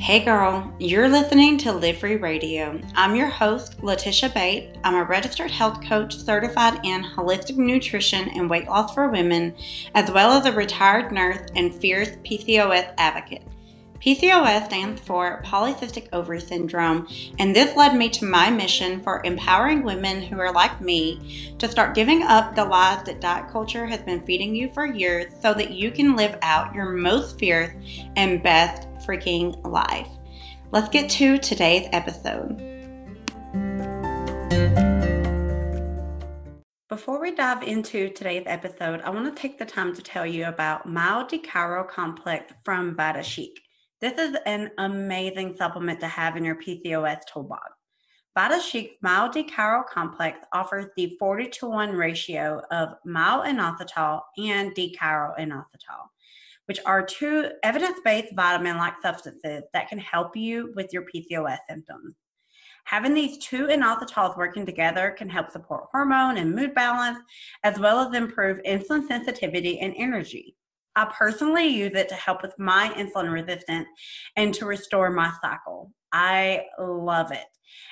Hey girl, you're listening to Live Free Radio. I'm your host, Letisha Bate. I'm a registered health coach certified in holistic nutrition and weight loss for women, as well as a retired nurse and fierce PCOS advocate. PCOS stands for Polycystic Ovary Syndrome, and this led me to my mission for empowering women who are like me to start giving up the lies that diet culture has been feeding you for years so that you can live out your most fierce and best freaking life. Let's get to today's episode. Before we dive into today's episode, I want to take the time to tell you about Myo D-Chiro Complex from Vita Chic. This is an amazing supplement to have in your PCOS toolbox. Vita Chic's Myo D-Chiro Complex offers the 40 to 1 ratio of myo-inositol and D-chiro-inositol, which are two evidence-based vitamin-like substances that can help you with your PCOS symptoms. Having these two inositols working together can help support hormone and mood balance, as well as improve insulin sensitivity and energy. I personally use it to help with my insulin resistance and to restore my cycle. I love it.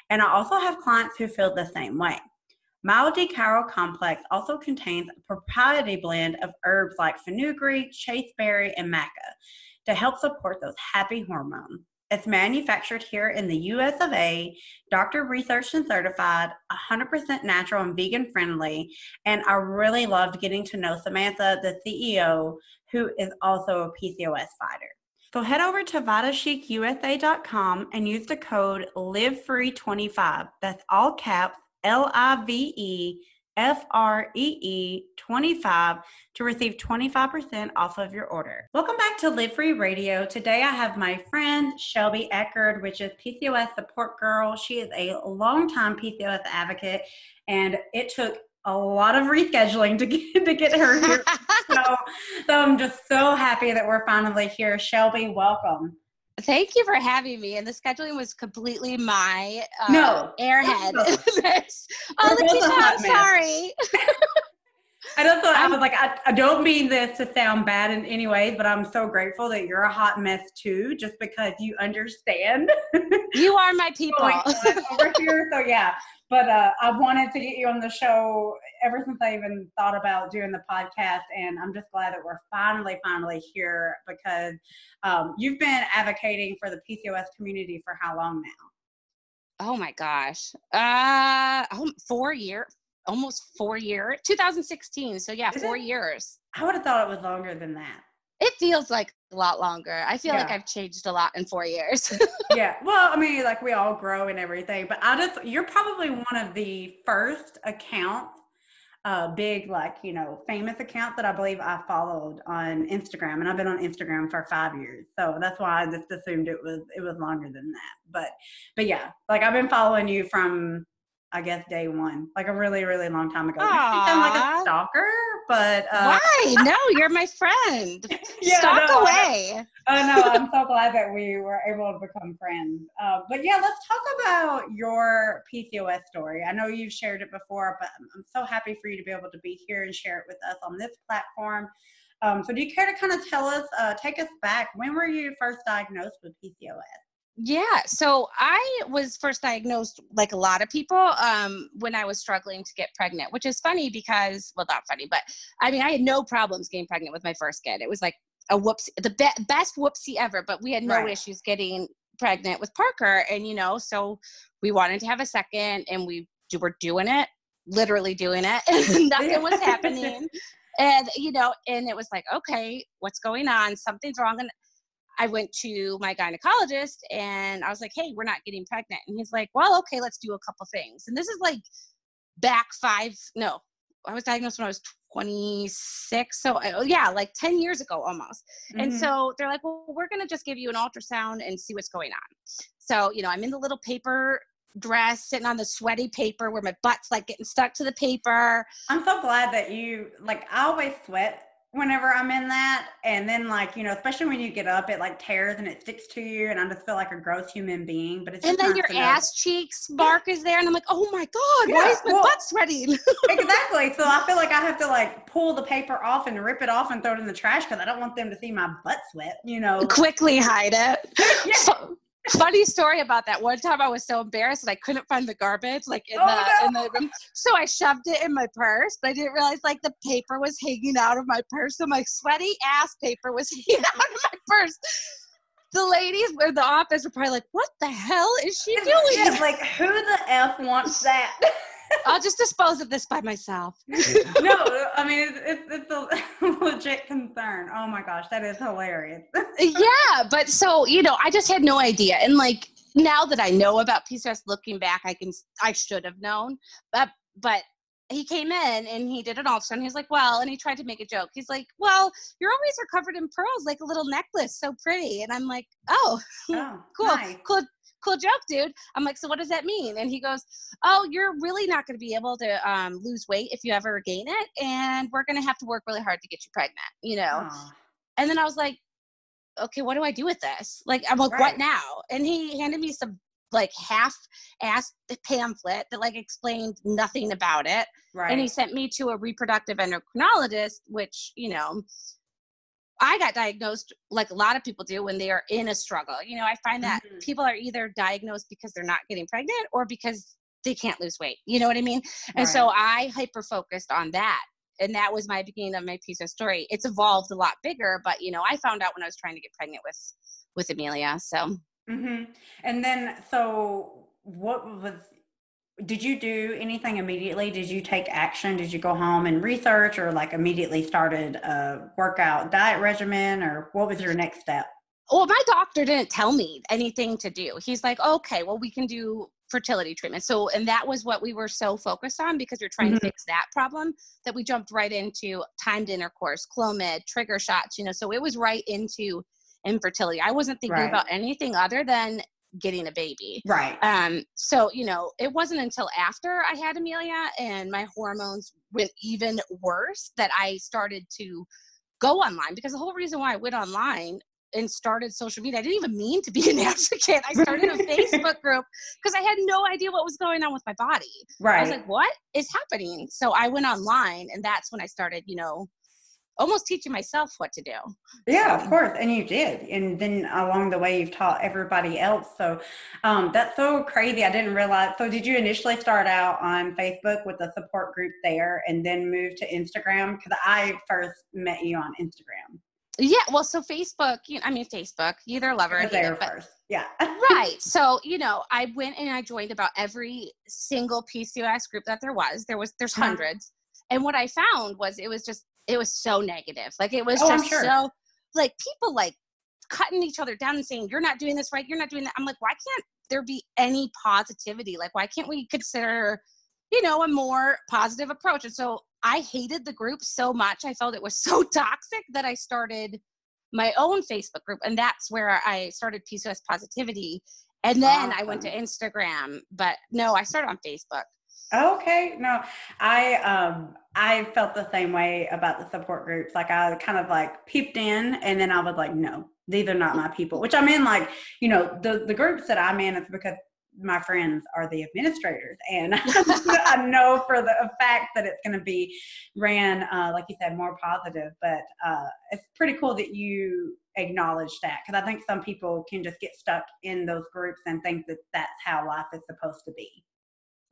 And I also have clients who feel the same way. Myo D-Chiro Complex also contains a proprietary blend of herbs like fenugreek, chasteberry, and maca to help support those happy hormones. It's manufactured here in the US of A, doctor researched and certified, 100% natural and vegan friendly. And I really loved getting to know Samantha, the CEO, who is also a PCOS fighter. So head over to VitaChicUSA.com and use the code LIVEFREE25. That's all caps L I V E F R E E 25 to receive 25% off of your order. Welcome back to Live Free Radio. Today I have my friend Shelby Eckard, which is PCOS support girl. She is a longtime PCOS advocate, and it took a lot of rescheduling to get to get her here. so, so I'm just so happy that we're finally here. Shelby, welcome. Thank you for having me. And the scheduling was completely my uh, no airhead. No. oh, Letisha, I'm sorry. I don't thought I was like, I, I, don't mean this to sound bad in any ways, but I'm so grateful that you're a hot mess too, just because you understand. You are my people over here. So yeah, but uh, I wanted to get you on the show ever since I even thought about doing the podcast, and I'm just glad that we're finally, finally here because um, you've been advocating for the PCOS community for how long now? Oh my gosh, uh, four years, almost four years, 2016. So yeah, Is four it? years. I would have thought it was longer than that. It feels like a lot longer. I feel yeah. like I've changed a lot in four years. yeah. Well, I mean, like we all grow and everything, but I just, you're probably one of the first accounts, uh, big, like, you know, famous account that I believe I followed on Instagram. And I've been on Instagram for five years. So that's why I just assumed it was, it was longer than that. But, but yeah, like I've been following you from I guess day one, like a really, really long time ago. You sound like a stalker, but uh, why? No, you're my friend. yeah, Stalk no, away. Oh no, I'm so glad that we were able to become friends. Uh, but yeah, let's talk about your PCOS story. I know you've shared it before, but I'm so happy for you to be able to be here and share it with us on this platform. Um, so, do you care to kind of tell us, uh, take us back? When were you first diagnosed with PCOS? Yeah, so I was first diagnosed, like a lot of people, um, when I was struggling to get pregnant, which is funny because, well, not funny, but I mean, I had no problems getting pregnant with my first kid. It was like a whoopsie, the be- best whoopsie ever, but we had no right. issues getting pregnant with Parker. And, you know, so we wanted to have a second and we were doing it, literally doing it, and nothing was happening. And, you know, and it was like, okay, what's going on? Something's wrong. And I went to my gynecologist and I was like, hey, we're not getting pregnant. And he's like, well, okay, let's do a couple things. And this is like back five, no, I was diagnosed when I was 26. So, uh, yeah, like 10 years ago almost. Mm-hmm. And so they're like, well, we're going to just give you an ultrasound and see what's going on. So, you know, I'm in the little paper dress sitting on the sweaty paper where my butt's like getting stuck to the paper. I'm so glad that you, like, I always sweat whenever I'm in that. And then like, you know, especially when you get up, it like tears and it sticks to you and I just feel like a gross human being. But it's and then your ass cheeks mark is there, and I'm like, oh my god, why is my well- butt sweating? exactly. So I feel like I have to like pull the paper off and rip it off and throw it in the trash because I don't want them to see my butt sweat. You know. Quickly hide it. Yeah. Fu- Funny story about that. One time I was so embarrassed that I couldn't find the garbage like in Oh, the in the room. So I shoved it in my purse, but I didn't realize like the paper was hanging out of my purse. So my sweaty ass paper was hanging out of my purse. The ladies in the office were probably like, "What the hell is she doing?" Like who the f wants that? I'll just dispose of this by myself. no, I mean it's, it's, it's a legit concern. Oh my gosh, that is hilarious. yeah, but so you know, I just had no idea, and like now that I know about PCOS, looking back, I can I should have known, but but he came in and he did an ultrasound. He's like, well, and he tried to make a joke. He's like, well, your ovaries are covered in pearls, like a little necklace, so pretty. And I'm like, oh, Oh, cool, nice. cool, cool joke, dude. I'm like, so what does that mean? And he goes, oh, you're really not going to be able to um, lose weight if you ever gain it, and we're going to have to work really hard to get you pregnant, you know. Aw. And then I was like, okay, what do I do with this? Like, I'm like, Right. what now? And he handed me some like half assed pamphlet that like explained nothing about it. Right. And he sent me to a reproductive endocrinologist, which, you know, I got diagnosed like a lot of people do when they are in a struggle. You know, I find that Mhm. people are either diagnosed because they're not getting pregnant or because they can't lose weight. You know what I mean? And so I hyper focused on that. And that was my beginning of my PCOS story. It's evolved a lot bigger, but you know, I found out when I was trying to get pregnant with with Amelia. So hmm And then, so what was? Did you do anything immediately? Did you take action? Did you go home and research, or like immediately started a workout diet regimen, or what was your next step? well, my doctor didn't tell me anything to do. He's like, okay, well, we can do fertility treatment. So, and that was what we were so focused on because you're trying Mhm. to fix that problem that we jumped right into timed intercourse, Clomid, trigger shots, you know, so it was right into infertility. I wasn't thinking Right. about anything other than getting a baby. Right. Um, so you know, it wasn't until after I had Amelia and my hormones went even worse that I started to go online because the whole reason why I went online and started social media, I didn't even mean to be an advocate. I started a Facebook group because I had no idea what was going on with my body. Right. I was like, what is happening? So I went online and that's when I started, you know, almost teaching myself what to do. Yeah, of course, and you did, and then along the way, you've taught everybody else. So um, that's so crazy. I didn't realize. So did you initially start out on Facebook with a support group there, and then move to Instagram? Because I first met you on Instagram. Yeah, well, so Facebook, you know, I mean, Facebook, either love or hate there it, but first. Yeah. right. So, you know, I went and I joined about every single PCOS group that there was. There was there's Uh-huh. hundreds. And what I found was it was just it was so negative. Like it was Oh, just sure. so like people like cutting each other down and saying you're not doing this right, you're not doing that. I'm like, why can't there be any positivity? Like why can't we consider, you know, a more positive approach? And so I hated the group so much. I felt it was so toxic that I started my own Facebook group, and that's where I started PCOS positivity. And then I went to Instagram, but no, I started on Facebook. Okay, no, I um I felt the same way about the support groups. Like I kind of like peeped in, and then I was like, no, these are not my people. Which I'm in, like you know, the the groups that I'm in is because my friends are the administrators, and I know for the fact that it's going to be ran, uh, like you said, more positive. But uh, it's pretty cool that you acknowledge that because I think some people can just get stuck in those groups and think that that's how life is supposed to be.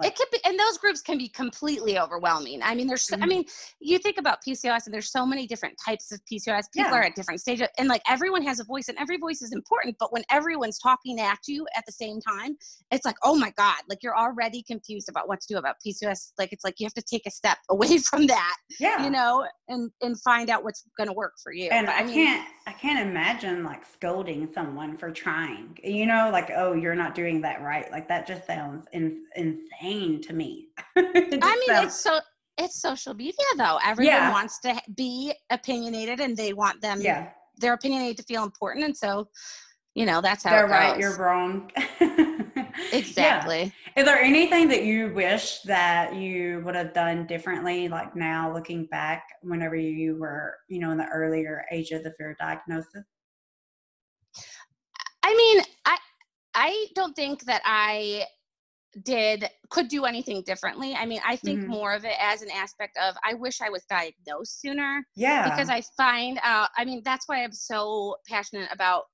It could be and those groups can be completely overwhelming. I mean there's so, i Mhm. mean you think about pcos and there's so many different types of pcos people Yeah. are at different stages and like everyone has a voice and every voice is important but when everyone's talking at you at the same time it's like oh my god like you're already confused about what to do about pcos like it's like you have to take a step away from that Yeah, you know and and find out what's going to work for you. And But, I, mean, can't I can't imagine like scolding someone for trying. You know, like oh, you're not doing that right. Like that just sounds in, insane to me. I mean, sounds- it's so it's social media though. Everyone Yeah. wants to be opinionated, and they want them yeah, their opinionated to feel important, and so you know that's how they're right. You're wrong. exactly. Yeah. Is there anything that you wish that you would have done differently, like now looking back, whenever you were, you know, in the earlier age of the fear diagnosis? I mean, I I don't think that I did could do anything differently. I mean, I think mm-hmm. more of it as an aspect of I wish I was diagnosed sooner. Yeah. Because I find out I mean, that's why I'm so passionate about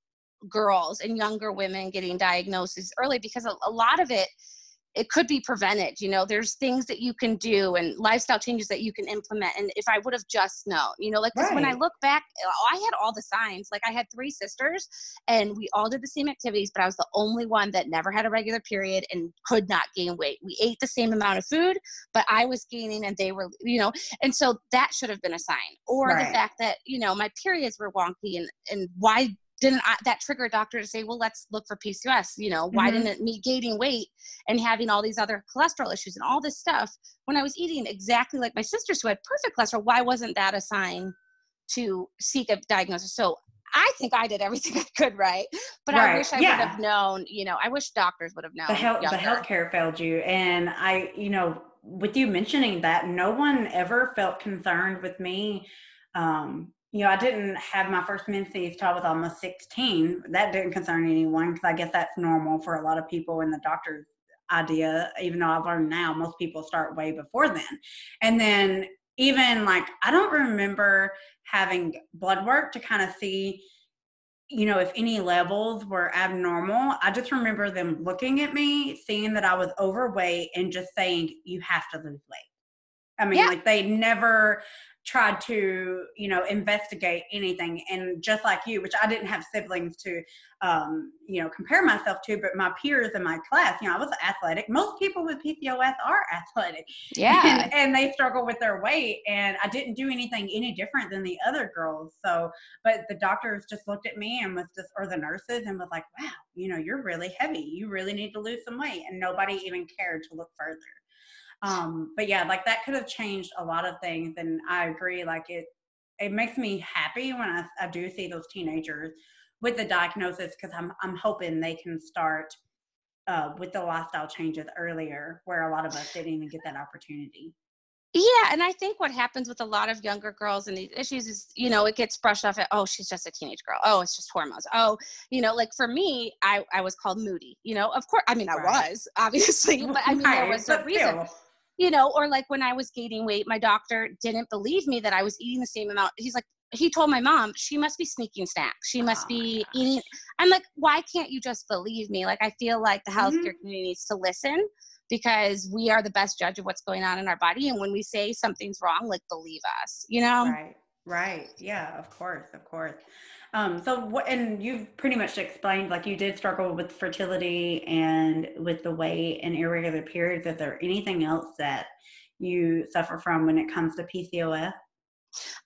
girls and younger women getting diagnoses early because a, a lot of it it could be prevented you know? There's things that you can do and lifestyle changes that you can implement and if i would have just known you know? Like right. when i look back oh, i had all the signs. Like i had three sisters and we all did the same activities but i was the only one that never had a regular period and could not gain weight. We ate the same amount of food but i was gaining and they were you know? And so that should have been a sign. Or right. the fact that you know my periods were wonky and and why didn't I, that trigger a doctor to say, well, let's look for PCOS? You know, why mm-hmm. didn't it me gaining weight and having all these other cholesterol issues and all this stuff when I was eating exactly like my sisters who had perfect cholesterol? Why wasn't that a sign to seek a diagnosis? So I think I did everything I could right, but right. I wish I yeah. would have known. You know, I wish doctors would have known. The health, the healthcare failed you, and I, you know, with you mentioning that, no one ever felt concerned with me um, you know, I didn't have my first menses till I was almost 16. That didn't concern anyone because I guess that's normal for a lot of people in the doctor's idea, even though I've learned now most people start way before then. And then even like, I don't remember having blood work to kind of see, you know, if any levels were abnormal. I just remember them looking at me, seeing that I was overweight, and just saying, you have to lose weight. I mean, yeah. like they never tried to you know investigate anything. And just like you which i didn't have siblings to um, you know compare myself to but my peers in my class you know i was athletic. Most people with pcos are athletic. Yeah. And, and they struggle with their weight and i didn't do anything any different than the other girls. So but the doctors just looked at me and was just or the nurses and was like wow you know you're really heavy. You really need to lose some weight. And nobody even cared to look further um, but yeah, like that could have changed a lot of things. And I agree, like it, it makes me happy when I, I do see those teenagers with the diagnosis because I'm, I'm hoping they can start uh, with the lifestyle changes earlier where a lot of us didn't even get that opportunity. Yeah, and I think what happens with a lot of younger girls and these issues is, you know, it gets brushed off at, oh, she's just a teenage girl. Oh, it's just hormones. Oh, you know, like for me, I, I was called moody. You know, of course, I mean, I right. was obviously, but I mean, right. there was a reason you know, or like when I was gaining weight, my doctor didn't believe me that I was eating the same amount. He's like, he told my mom she must be sneaking snacks. She must oh be eating. I'm like, why can't you just believe me? Like, I feel like the healthcare mm-hmm. community needs to listen because we are the best judge of what's going on in our body. And when we say something's wrong, like, believe us, you know? Right, right. Yeah, of course, of course. Um, so what, and you've pretty much explained, like you did struggle with fertility and with the weight and irregular periods. Is there anything else that you suffer from when it comes to PCOS?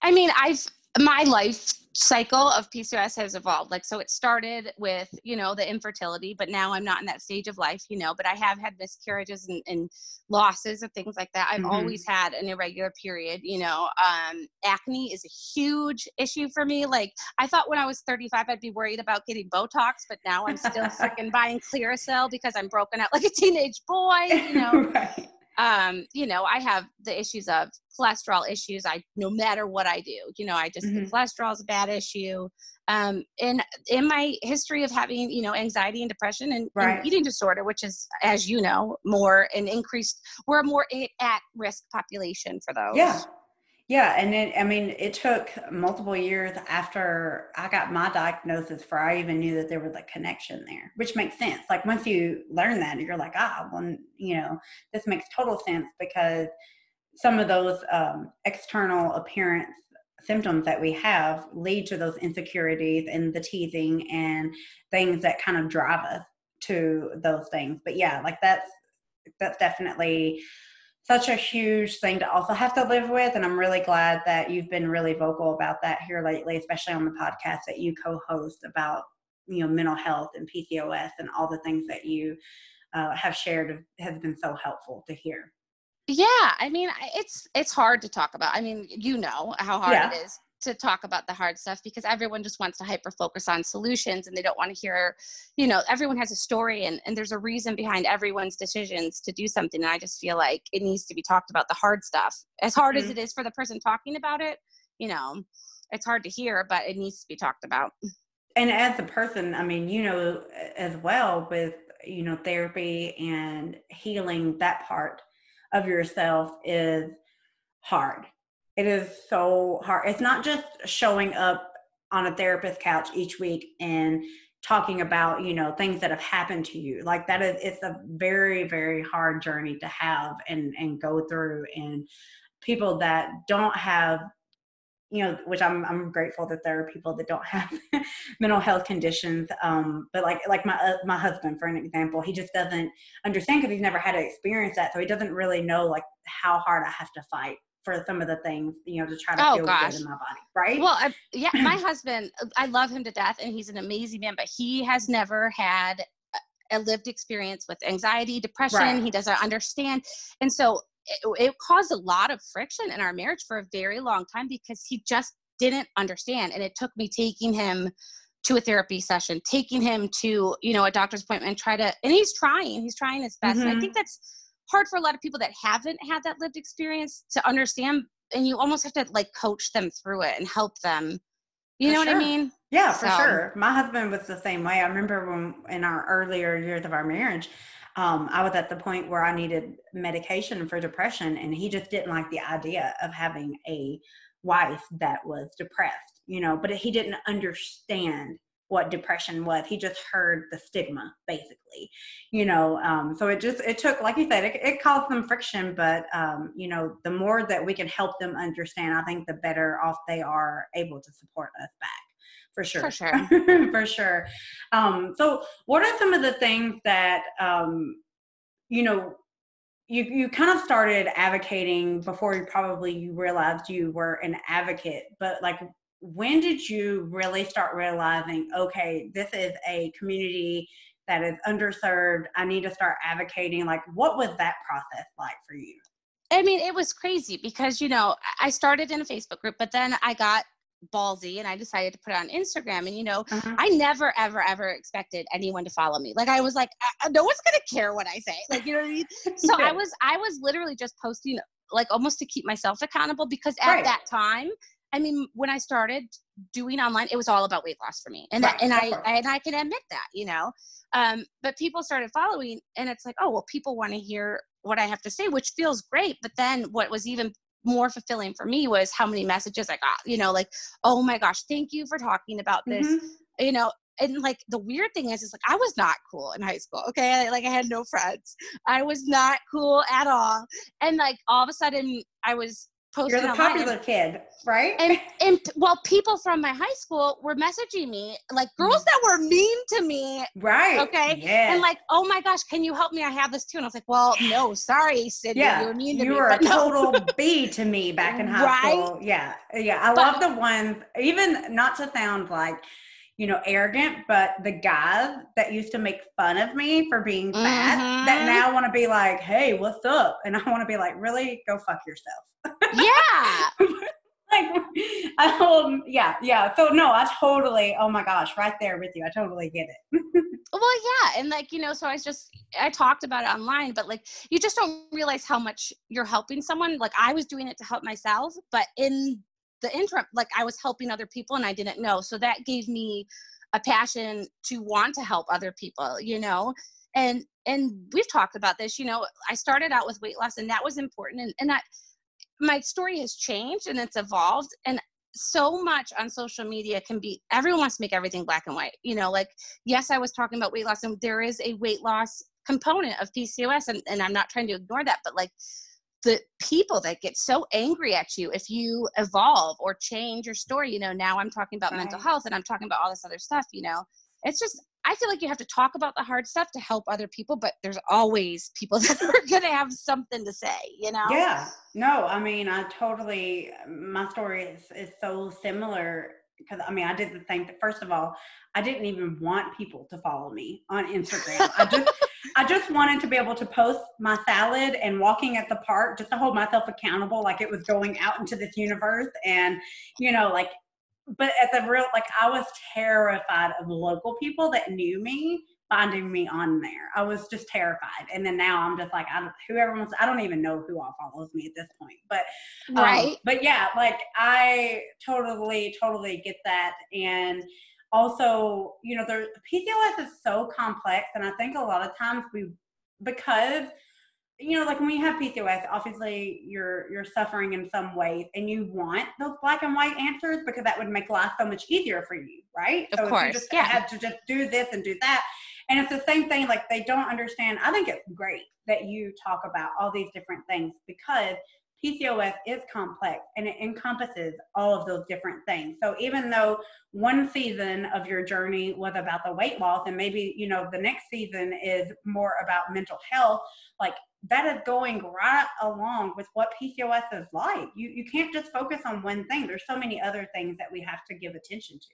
I mean, I've, my life cycle of PCOS has evolved. Like, so it started with, you know, the infertility, but now I'm not in that stage of life, you know, but I have had miscarriages and, and losses and things like that. I've mm-hmm. always had an irregular period, you know. Um, acne is a huge issue for me. Like, I thought when I was 35, I'd be worried about getting Botox, but now I'm still freaking buying Clearasil because I'm broken out like a teenage boy, you know. right um, you know, I have the issues of cholesterol issues. I no matter what I do, you know, I just mm-hmm. cholesterol is a bad issue. Um, and in my history of having, you know, anxiety and depression and, right. and eating disorder, which is, as you know, more an increased, we're a more at risk population for those. Yeah, yeah, and then I mean, it took multiple years after I got my diagnosis for I even knew that there was a connection there, which makes sense. Like once you learn that, you're like, ah, well, you know, this makes total sense because some of those um, external appearance symptoms that we have lead to those insecurities and the teasing and things that kind of drive us to those things. But yeah, like that's that's definitely such a huge thing to also have to live with. And I'm really glad that you've been really vocal about that here lately, especially on the podcast that you co-host about, you know, mental health and PCOS and all the things that you uh, have shared has been so helpful to hear. Yeah, I mean, it's it's hard to talk about. I mean, you know how hard yeah. it is to talk about the hard stuff because everyone just wants to hyper focus on solutions and they don't want to hear you know everyone has a story and, and there's a reason behind everyone's decisions to do something and i just feel like it needs to be talked about the hard stuff. As hard mm-hmm. as it is for the person talking about it you know it's hard to hear but it needs to be talked about. And as a person i mean you know as well with you know therapy and healing that part of yourself is hard it is so hard. It's not just showing up on a therapist couch each week and talking about you know things that have happened to you. Like that is it's a very very hard journey to have and and go through. And people that don't have you know which i'm i'm grateful that there are people that don't have mental health conditions. Um but like like my uh, my husband for an example he just doesn't understand because he's never had to experience that. So he doesn't really know like how hard i have to fight for some of the things, you know, to try to oh, feel gosh. good in my body, right? Well, I, yeah, my husband, I love him to death, and he's an amazing man, but he has never had a lived experience with anxiety, depression. Right. He doesn't understand, and so it, it caused a lot of friction in our marriage for a very long time because he just didn't understand, and it took me taking him to a therapy session, taking him to you know a doctor's appointment, and try to, and he's trying, he's trying his best, mm-hmm. and I mm-hmm. think that's hard for a lot of people that haven't had that lived experience to understand and you almost have to like coach them through it and help them you for know sure. what i mean yeah for so. sure my husband was the same way i remember when in our earlier years of our marriage um, i was at the point where i needed medication for depression and he just didn't like the idea of having a wife that was depressed you know but he didn't understand what depression was. He just heard the stigma basically you know um, so it just it took like you said it, it caused some friction but um, you know the more that we can help them understand i think the better off they are able to support us back for sure. For sure. For sure. Um, so what are some of the things that um, you know you you kind of started advocating before you probably you realized you were an advocate but like when did you really start realizing, okay, this is a community that is underserved? I need to start advocating. Like, what was that process like for you? I mean, it was crazy because, you know, I started in a Facebook group, but then I got ballsy and I decided to put it on Instagram. And, you know, uh-huh. I never, ever, ever expected anyone to follow me. Like, I was like, no one's going to care what I say. Like, you know what I mean? So I was, I was literally just posting like almost to keep myself accountable because at right. that time I mean, when I started doing online, it was all about weight loss for me, and right. and I and I can admit that, you know. Um, but people started following, and it's like, oh well, people want to hear what I have to say, which feels great. But then, what was even more fulfilling for me was how many messages I got. You know, like, oh my gosh, thank you for talking about this. Mm-hmm. You know, and like the weird thing is, is like I was not cool in high school. Okay, like I had no friends. I was not cool at all. And like all of a sudden, I was posting You're the popular and, kid, right? And and well, people from my high school were messaging me, like girls that were mean to me. Right. Okay. Yeah. And like, oh my gosh, can you help me? I have this too. And I was like, well, no, sorry, Sydney. Yeah. You're mean to you me. You were a total. B to me back in high right? school. Yeah. Yeah. I but, love the ones, even not to sound like you know, arrogant, but the guys that used to make fun of me for being fat mm-hmm. that now want to be like, hey, what's up? And I want to be like, really? Go fuck yourself. Yeah. like, um, yeah, yeah. So, no, I totally, oh my gosh, right there with you. I totally get it. well, yeah. And like, you know, so I just, I talked about it online, but like, you just don't realize how much you're helping someone. Like, I was doing it to help myself, but in the interim like i was helping other people and i didn't know. So that gave me a passion to want to help other people you know? And and we've talked about this you know i started out with weight loss and that was important and, and that my story has changed and it's evolved and so much on social media can be everyone wants to make everything black and white you know? Like yes i was talking about weight loss and there is a weight loss component of pcos and, and i'm not trying to ignore that but like the people that get so angry at you if you evolve or change your story you know now i'm talking about right. mental health and i'm talking about all this other stuff you know it's just i feel like you have to talk about the hard stuff to help other people but there's always people that are going to have something to say you know yeah no i mean i totally my story is, is so similar because I mean, I did the thing. First of all, I didn't even want people to follow me on Instagram. I just, I just wanted to be able to post my salad and walking at the park just to hold myself accountable, like it was going out into this universe. And, you know, like, but at the real, like, I was terrified of local people that knew me finding me on there. I was just terrified. And then now I'm just like, I don't, whoever wants, I don't even know who all follows me at this point. But, um, right. But yeah, like I totally, totally get that. And also, you know, the PCOS is so complex. And I think a lot of times we, because, you know, like when you have PCOS, obviously you're you're suffering in some way, and you want those black and white answers because that would make life so much easier for you, right? Of so course, if you just yeah. had to just do this and do that, and it's the same thing, like they don't understand. I think it's great that you talk about all these different things because PCOS is complex and it encompasses all of those different things. So even though one season of your journey was about the weight loss and maybe, you know, the next season is more about mental health, like that is going right along with what PCOS is like. You you can't just focus on one thing. There's so many other things that we have to give attention to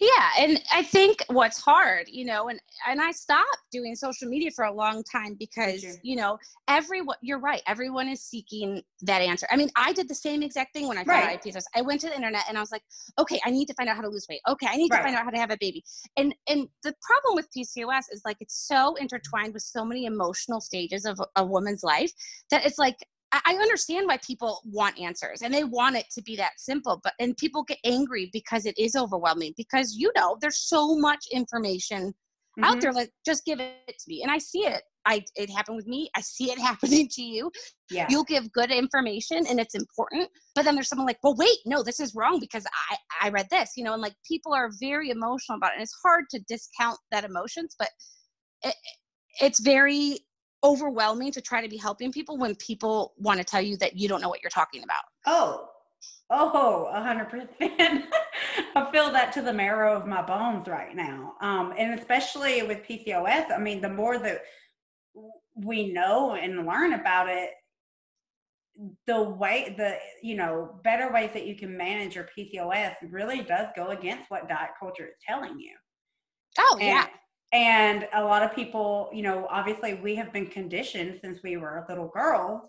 yeah and i think what's hard you know and and i stopped doing social media for a long time because sure. you know everyone you're right everyone is seeking that answer i mean i did the same exact thing when i found right. out PCOS. i went to the internet and i was like okay i need to find out how to lose weight okay i need right. to find out how to have a baby and and the problem with pcos is like it's so intertwined with so many emotional stages of a woman's life that it's like I understand why people want answers and they want it to be that simple, but and people get angry because it is overwhelming because you know there's so much information mm-hmm. out there. Like just give it to me, and I see it. I it happened with me. I see it happening to you. Yeah, you'll give good information and it's important, but then there's someone like, well, wait, no, this is wrong because I I read this, you know, and like people are very emotional about it, and it's hard to discount that emotions, but it, it's very overwhelming to try to be helping people when people want to tell you that you don't know what you're talking about. Oh, oh, a hundred percent. I feel that to the marrow of my bones right now. Um, and especially with PCOS, I mean, the more that we know and learn about it, the way the you know better ways that you can manage your PCOS really does go against what diet culture is telling you. Oh and, yeah and a lot of people, you know, obviously we have been conditioned since we were little girls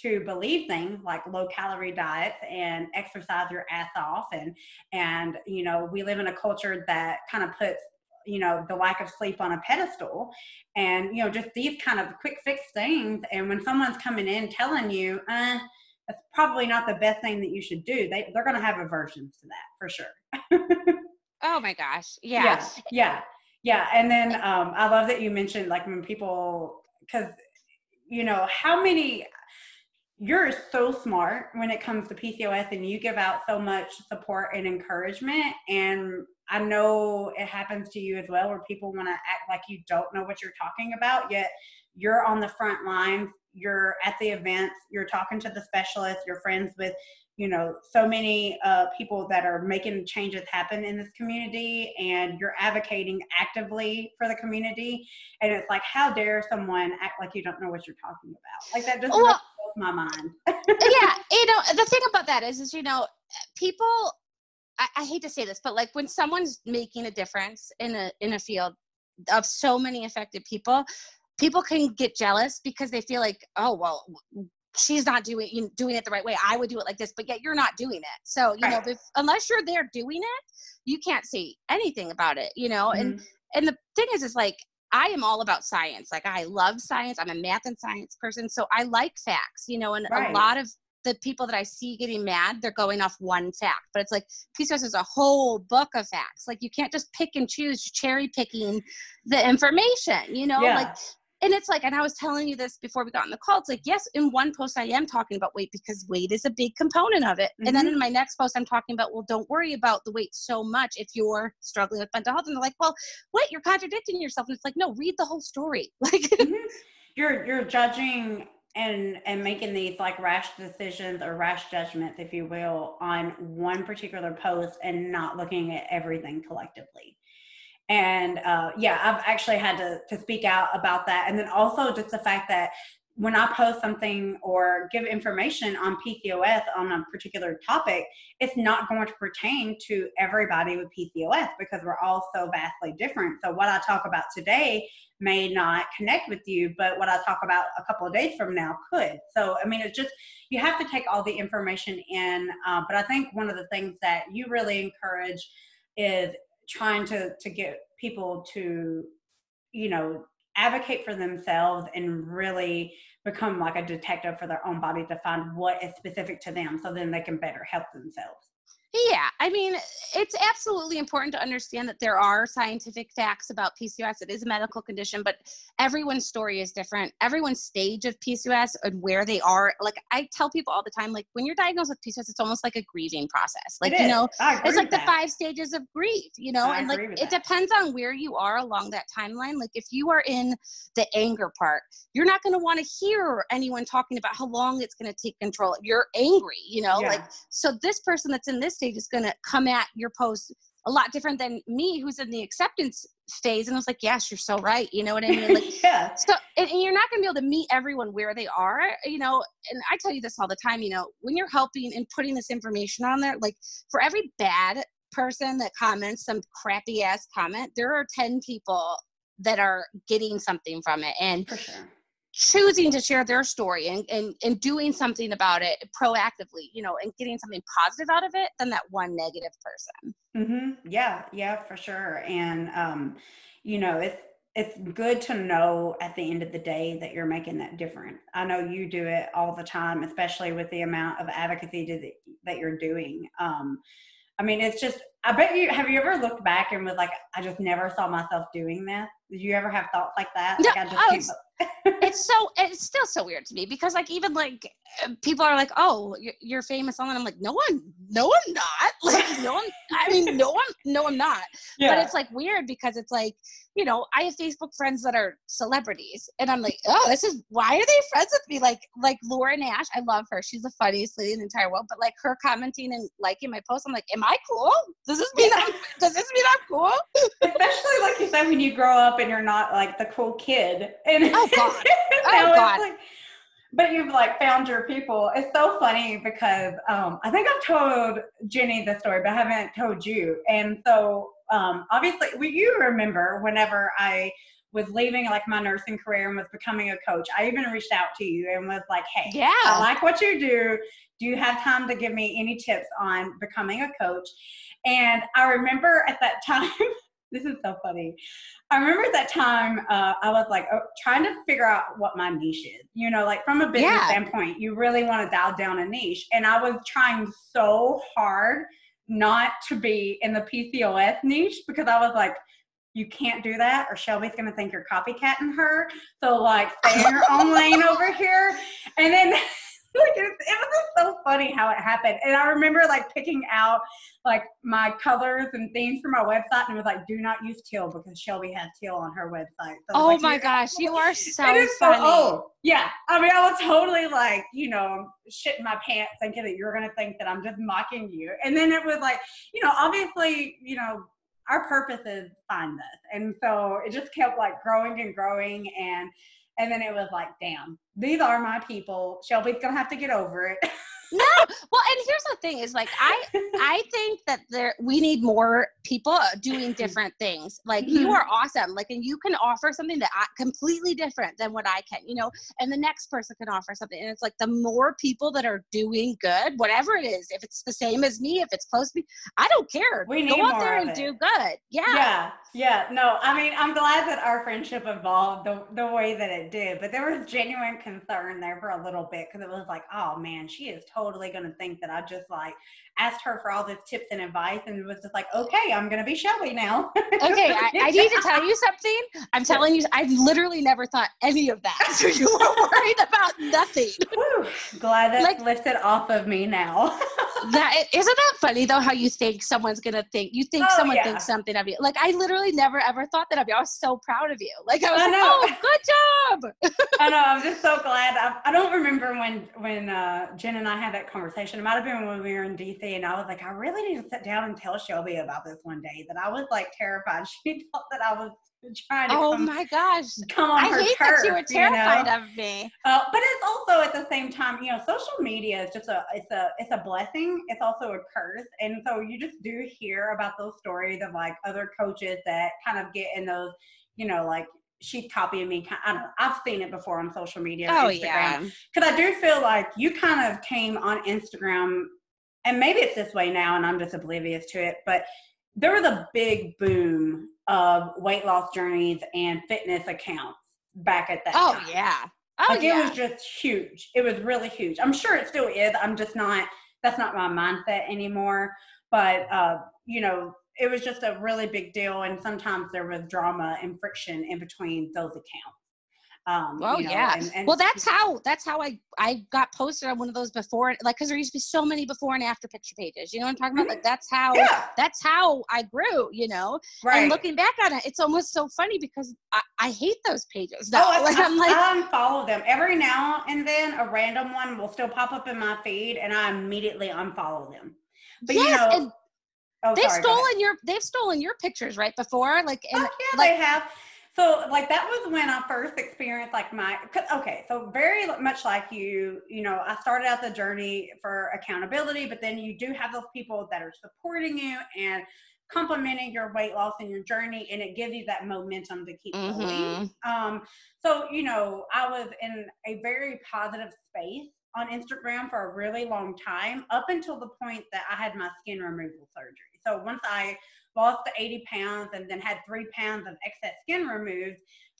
to believe things like low calorie diets and exercise your ass off. And and you know we live in a culture that kind of puts you know the lack of sleep on a pedestal. And you know just these kind of quick fix things. And when someone's coming in telling you uh that's probably not the best thing that you should do they, they're going to have aversions to that for sure. Oh my gosh. Yeah yeah, yeah. Yeah, and then um, I love that you mentioned like when people because you know how many you're so smart when it comes to PCOS and you give out so much support and encouragement and I know it happens to you as well where people want to act like you don't know what you're talking about yet you're on the front lines you're at the events you're talking to the specialists you're friends with you know so many uh, people that are making changes happen in this community and you're advocating actively for the community. And it's like how dare someone act like you don't know what you're talking about? Like that just well, blows my mind. Yeah you know the thing about that is is you know people I, I hate to say this but like when someone's making a difference in a in a field of so many affected people people can get jealous because they feel like oh well she's not doing you know, doing it the right way. I would do it like this, but yet you're not doing it. So you right. know, if, unless you're there doing it, you can't say anything about it. You know, mm-hmm. and and the thing is, is like I am all about science. Like I love science. I'm a math and science person, so I like facts. You know, and right. a lot of the people that I see getting mad, they're going off one fact. But it's like PCOS is a whole book of facts. Like you can't just pick and choose, cherry picking the information. You know, yeah. like and it's like and i was telling you this before we got on the call it's like yes in one post i am talking about weight because weight is a big component of it mm-hmm. and then mm-hmm. in my next post i'm talking about well don't worry about the weight so much if you're struggling with mental health and they're like well what you're contradicting yourself and it's like no read the whole story like mm-hmm. you're you're judging and and making these like rash decisions or rash judgments if you will on one particular post and not looking at everything collectively and uh, yeah i've actually had to, to speak out about that and then also just the fact that when I post something or give information on PCOS on a particular topic, it's not going to pertain to everybody with PCOS because we're all so vastly different. So, what I talk about today may not connect with you, but what I talk about a couple of days from now could. So, I mean, it's just, you have to take all the information in. Uh, but I think one of the things that you really encourage is trying to, to get people to, you know, advocate for themselves and really become like a detective for their own body to find what is specific to them so then they can better help themselves. Yeah, I mean, it's absolutely important to understand that there are scientific facts about PCOS. It is a medical condition, but everyone's story is different. Everyone's stage of PCOS and where they are. Like I tell people all the time, like when you're diagnosed with PCOS, it's almost like a grieving process. Like you know, it's like the that. five stages of grief. You know, I and like it that. depends on where you are along that timeline. Like if you are in the anger part, you're not going to want to hear anyone talking about how long it's going to take control. You're angry. You know, yeah. like so this person that's in this stage is going to come at your post a lot different than me who's in the acceptance phase and i was like yes you're so right. You know what i mean? Like yeah. so and, and you're not going to be able to meet everyone where they are you know? And i tell you this all the time you know when you're helping and putting this information on there like for every bad person that comments some crappy ass comment there are 10 people that are getting something from it. And for sure choosing to share their story and, and, and doing something about it proactively, you know, and getting something positive out of it than that one negative person. Mm-hmm. Yeah, yeah, for sure. And, um, you know, it's, it's good to know at the end of the day that you're making that difference. I know you do it all the time, especially with the amount of advocacy to, that you're doing. Um, I mean, it's just, I bet you, have you ever looked back and was like, I just never saw myself doing that? Did you ever have thoughts like that? No, like I just oh, it's so it's still so weird to me because like even like uh, people are like oh you're famous on i'm like no one no i'm not like no one i mean no one no i'm not yeah. but it's like weird because it's like you know i have facebook friends that are celebrities and i'm like oh this is why are they friends with me like like laura nash i love her she's the funniest lady in the entire world but like her commenting and liking my post i'm like am i cool does this mean I'm, does this mean i'm cool especially like you said when you grow up and you're not like the cool kid and oh god oh god like, but you've like found your people. It's so funny because um, I think I've told Jenny the story, but I haven't told you. And so um, obviously, well, you remember whenever I was leaving like my nursing career and was becoming a coach, I even reached out to you and was like, "Hey, yeah, I like what you do. Do you have time to give me any tips on becoming a coach?" And I remember at that time. this is so funny. I remember at that time uh, I was like uh, trying to figure out what my niche is. You know, like from a business yeah. standpoint, you really want to dial down a niche. And I was trying so hard not to be in the PCOS niche because I was like, you can't do that or Shelby's going to think you're copycatting her. So like stay in your own lane over here. And then like it, it was just so funny how it happened. And I remember like picking out like my colors and things for my website and it was like do not use teal because Shelby has teal on her website. So oh like, my gosh, you are so funny. So, oh yeah. I mean I was totally like, you know, shitting my pants thinking that you're gonna think that I'm just mocking you. And then it was like, you know, obviously, you know, our purpose is find this. And so it just kept like growing and growing and and then it was like, damn, these are my people. Shelby's gonna have to get over it. no well and here's the thing is like i i think that there we need more people doing different things. Like mm-hmm. you are awesome. Like and you can offer something that I, completely different than what i can you know and the next person can offer something. And it's like the more people that are doing good whatever it is if it's the same as me if it's close to me i don't care. We need go out there and do good. Yeah. Yeah yeah. No i mean i'm glad that our friendship evolved the, the way that it did but there was genuine concern there for a little bit because it was like oh man she is totally going to think that I just like asked her for all the tips and advice and was just like, okay, I'm going to be Shelby now. okay, I, I, need to tell you something. I'm telling you, I've literally never thought any of that. So you were worried about nothing. Whew, glad that like, lifted off of me now. that isn't that funny though? How you think someone's going to think? You think oh, someone yeah. thinks something of you. Like I literally never ever thought that of you. I was so proud of you. Like I was I like, oh, good job. I know. I'm just so glad. I, I don't remember when when uh, Jen and I had that conversation. It might have been when we were in DC and I was like, I really need to sit down and tell Shelby about this one day that I was like terrified. She thought that I was trying to oh come, my gosh come on i hate turf, that you were terrified you know? of me uh, but it's also at the same time you know social media is just a it's a it's a blessing it's also a curse and so you just do hear about those stories of like other coaches that kind of get in those you know like she's copying me. I don't know. I've seen it before on social media. Oh Instagram. yeah. Because I do feel like you kind of came on Instagram, and maybe it's this way now, and I'm just oblivious to it. But there was a big boom of weight loss journeys and fitness accounts back at that oh, time. yeah. Oh like yeah. it was just huge. It was really huge. I'm sure it still is. I'm just not. That's not my mindset anymore. But uh, you know, it was just a really big deal and sometimes there was drama and friction in between those accounts um well you know, yeah. and, and well that's how that's how i i got posted on one of those before like because there used to be so many before and after picture pages you know what i'm talking about? Like that's how yeah. that's how i grew you know? Right. and looking back on it it's almost so funny because i, I hate those pages oh like, I, i'm like i unfollow them. Every now and then a random one will still pop up in my feed and i immediately unfollow them. But yes, you know Oh, they've sorry, stolen your they've stolen your pictures right before? Like and oh, yeah like, they have so like that was when i first experienced like my okay so very much like you you know i started out the journey for accountability but then you do have those people that are supporting you and complimenting your weight loss and your journey and it gives you that momentum to keep mm-hmm. going um so you know i was in a very positive space on Instagram for a really long time, up until the point that I had my skin removal surgery. So once I lost the 80 pounds and then had three pounds of excess skin removed,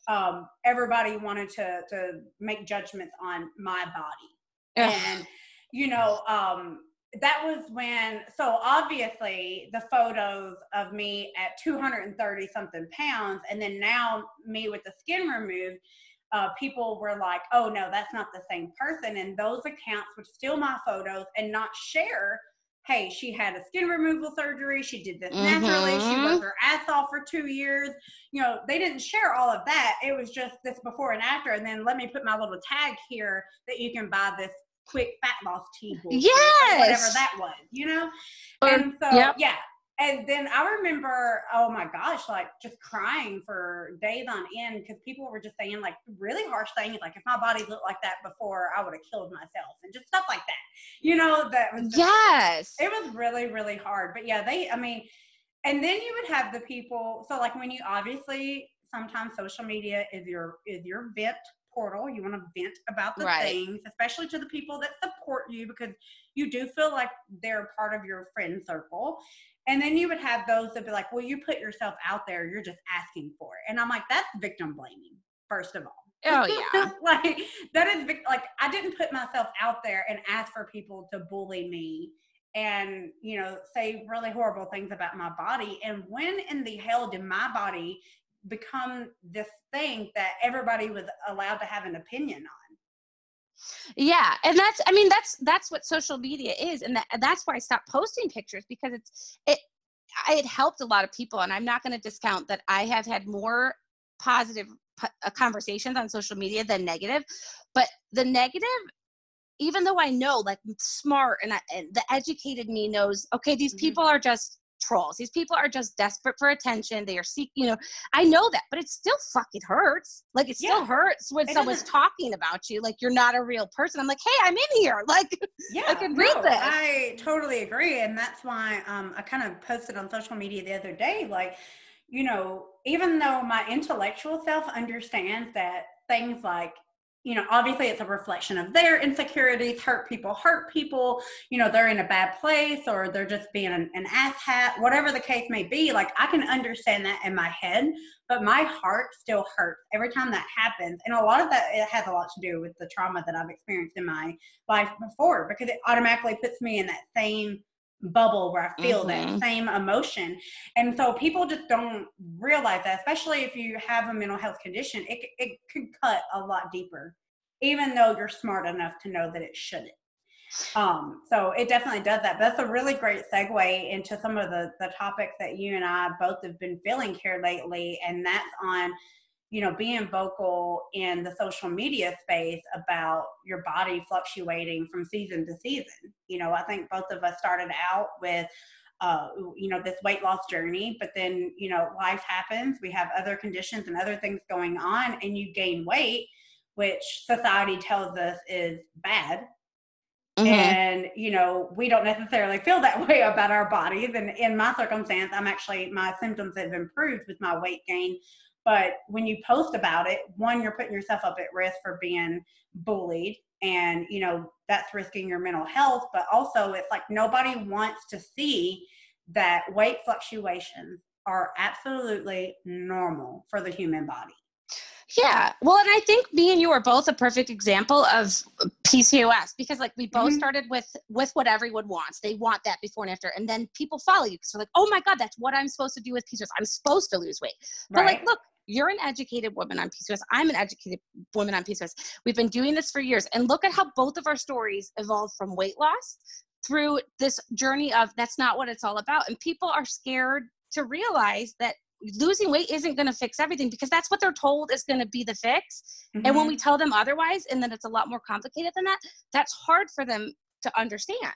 um, everybody wanted to to make judgments on my body. And you know, um, that was when so obviously the photos of me at 230 something pounds and then now me with the skin removed uh, people were like, oh no, that's not the same person. And those accounts would steal my photos and not share, hey, she had a skin removal surgery. She did this mm-hmm. naturally. She mm-hmm. worked her ass off for two years. You know, they didn't share all of that. It was just this before and after. And then let me put my little tag here that you can buy this quick fat loss tea. Yes. Whatever that was, you know? Or, and so, yep. yeah, and then I remember, oh my gosh, like just crying for days on end because people were just saying like really harsh things, like if my body looked like that before, I would have killed myself, and just stuff like that. You know, that was just, yes, it was really really hard. But yeah, they, I mean, and then you would have the people. So like when you obviously sometimes social media is your is your vent portal. You want to vent about the right. things, especially to the people that support you because you do feel like they're part of your friend circle. And then you would have those that be like, well, you put yourself out there, you're just asking for it. And I'm like, that's victim blaming, first of all. Oh yeah. like that is like I didn't put myself out there and ask for people to bully me and you know say really horrible things about my body and when in the hell did my body become this thing that everybody was allowed to have an opinion on yeah and that's i mean that's that's what social media is and that, that's why i stopped posting pictures because it's it it helped a lot of people and i'm not going to discount that i have had more positive uh, conversations on social media than negative but the negative even though i know like smart and, I, and the educated me knows okay these mm-hmm. people are just trolls. These people are just desperate for attention. They are seeking, you know, I know that, but it still fucking hurts. Like it still yeah. hurts when it someone's talking about you, like you're not a real person. I'm like, hey, I'm in here. Like, yeah, I can read no, this. I totally agree. And that's why um, I kind of posted on social media the other day, like, you know, even though my intellectual self understands that things like you know, obviously it's a reflection of their insecurities. Hurt people hurt people. You know, they're in a bad place or they're just being an, an ass hat, whatever the case may be. Like, I can understand that in my head, but my heart still hurts every time that happens. And a lot of that, it has a lot to do with the trauma that I've experienced in my life before because it automatically puts me in that same bubble where I feel mm-hmm. that same emotion. And so people just don't realize that, especially if you have a mental health condition, it, it could cut a lot deeper, even though you're smart enough to know that it shouldn't. Um, so it definitely does that. But that's a really great segue into some of the, the topics that you and I both have been feeling here lately. And that's on you know, being vocal in the social media space about your body fluctuating from season to season. You know, I think both of us started out with uh, you know, this weight loss journey, but then, you know, life happens. We have other conditions and other things going on, and you gain weight, which society tells us is bad. Mm-hmm. And, you know, we don't necessarily feel that way about our bodies. And in my circumstance, I'm actually, my symptoms have improved with my weight gain. But when you post about it, one, you're putting yourself up at risk for being bullied and you know that's risking your mental health. But also it's like nobody wants to see that weight fluctuations are absolutely normal for the human body yeah. Well, and I think me and you are both a perfect example of PCOS because like we both mm-hmm. started with with what everyone wants. They want that before and after. And then people follow you because they're like, oh my God, that's what I'm supposed to do with PCOS. I'm supposed to lose weight. But right. like, look, you're an educated woman on PCOS. I'm an educated woman on PCOS. We've been doing this for years. And look at how both of our stories evolved from weight loss through this journey of that's not what it's all about. And people are scared to realize that losing weight isn't going to fix everything because that's what they're told is going to be the fix. Mm-hmm. And when we mm-hmm. tell them otherwise and then it's a lot more complicated than that, that's hard for them to understand.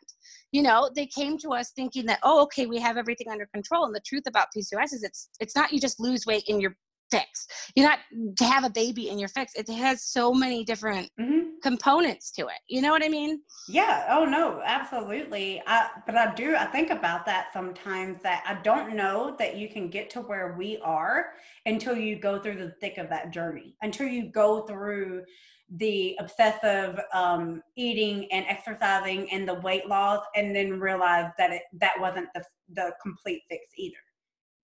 You know, they came to us thinking that, oh, okay, we have everything under control. And the truth about PCOS is it's it's not you just lose weight and you're fix. You're not to have a baby in your fix. It has so many different mm-hmm. components to it. You know what I mean? Yeah. Oh no, absolutely. I, but I do. I think about that sometimes. That I don't know that you can get to where we are until you go through the thick of that journey. Until you go through the obsessive um, eating and exercising and the weight loss, and then realize that it that wasn't the the complete fix either.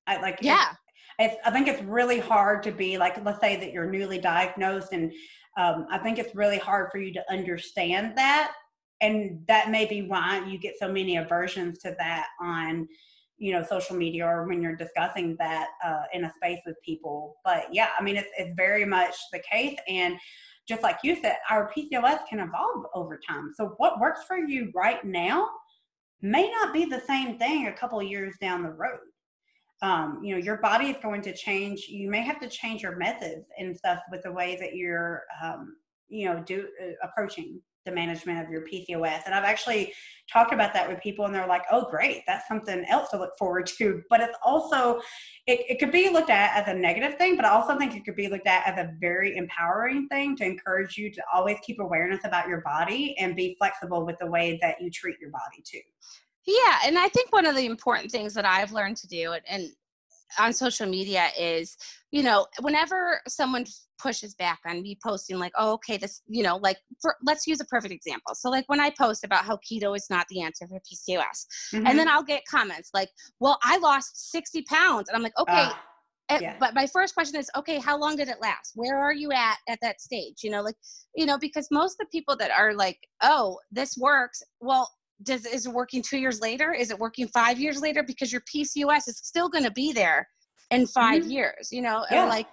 I like yeah it's, I think it's really hard to be like, let's say that you're newly diagnosed, and um, I think it's really hard for you to understand that, and that may be why you get so many aversions to that on, you know, social media or when you're discussing that uh, in a space with people. But yeah, I mean, it's it's very much the case, and just like you said, our PCOS can evolve over time. So what works for you right now may not be the same thing a couple years down the road um, you know your body is going to change. You may have to change your methods and stuff with the way that you're um, you know do uh, approaching the management of your pcos and i've actually talked about that with people and they're like oh great that's something else to look forward to. But it's also it, it could be looked at as a negative thing but i also think it could be looked at as a very empowering thing to encourage you to always keep awareness about your body and be flexible with the way that you treat your body too yeah, and I think one of the important things that I've learned to do and on social media is, you know, whenever someone pushes back on me posting like, oh, okay, this, you know, like for, let's use a perfect example. So like when I post about how keto is not the answer for PCOS, mm-hmm. and then I'll get comments like, well, I lost 60 pounds. And I'm like, okay. Uh, yeah. But my first question is, okay, how long did it last? Where are you at at that stage? You know, like, you know, because most of the people that are like, oh, this works, well, does is it working two years later is it working five years later because your pcos is still going to be there in 5 mm-hmm. years you know yeah. like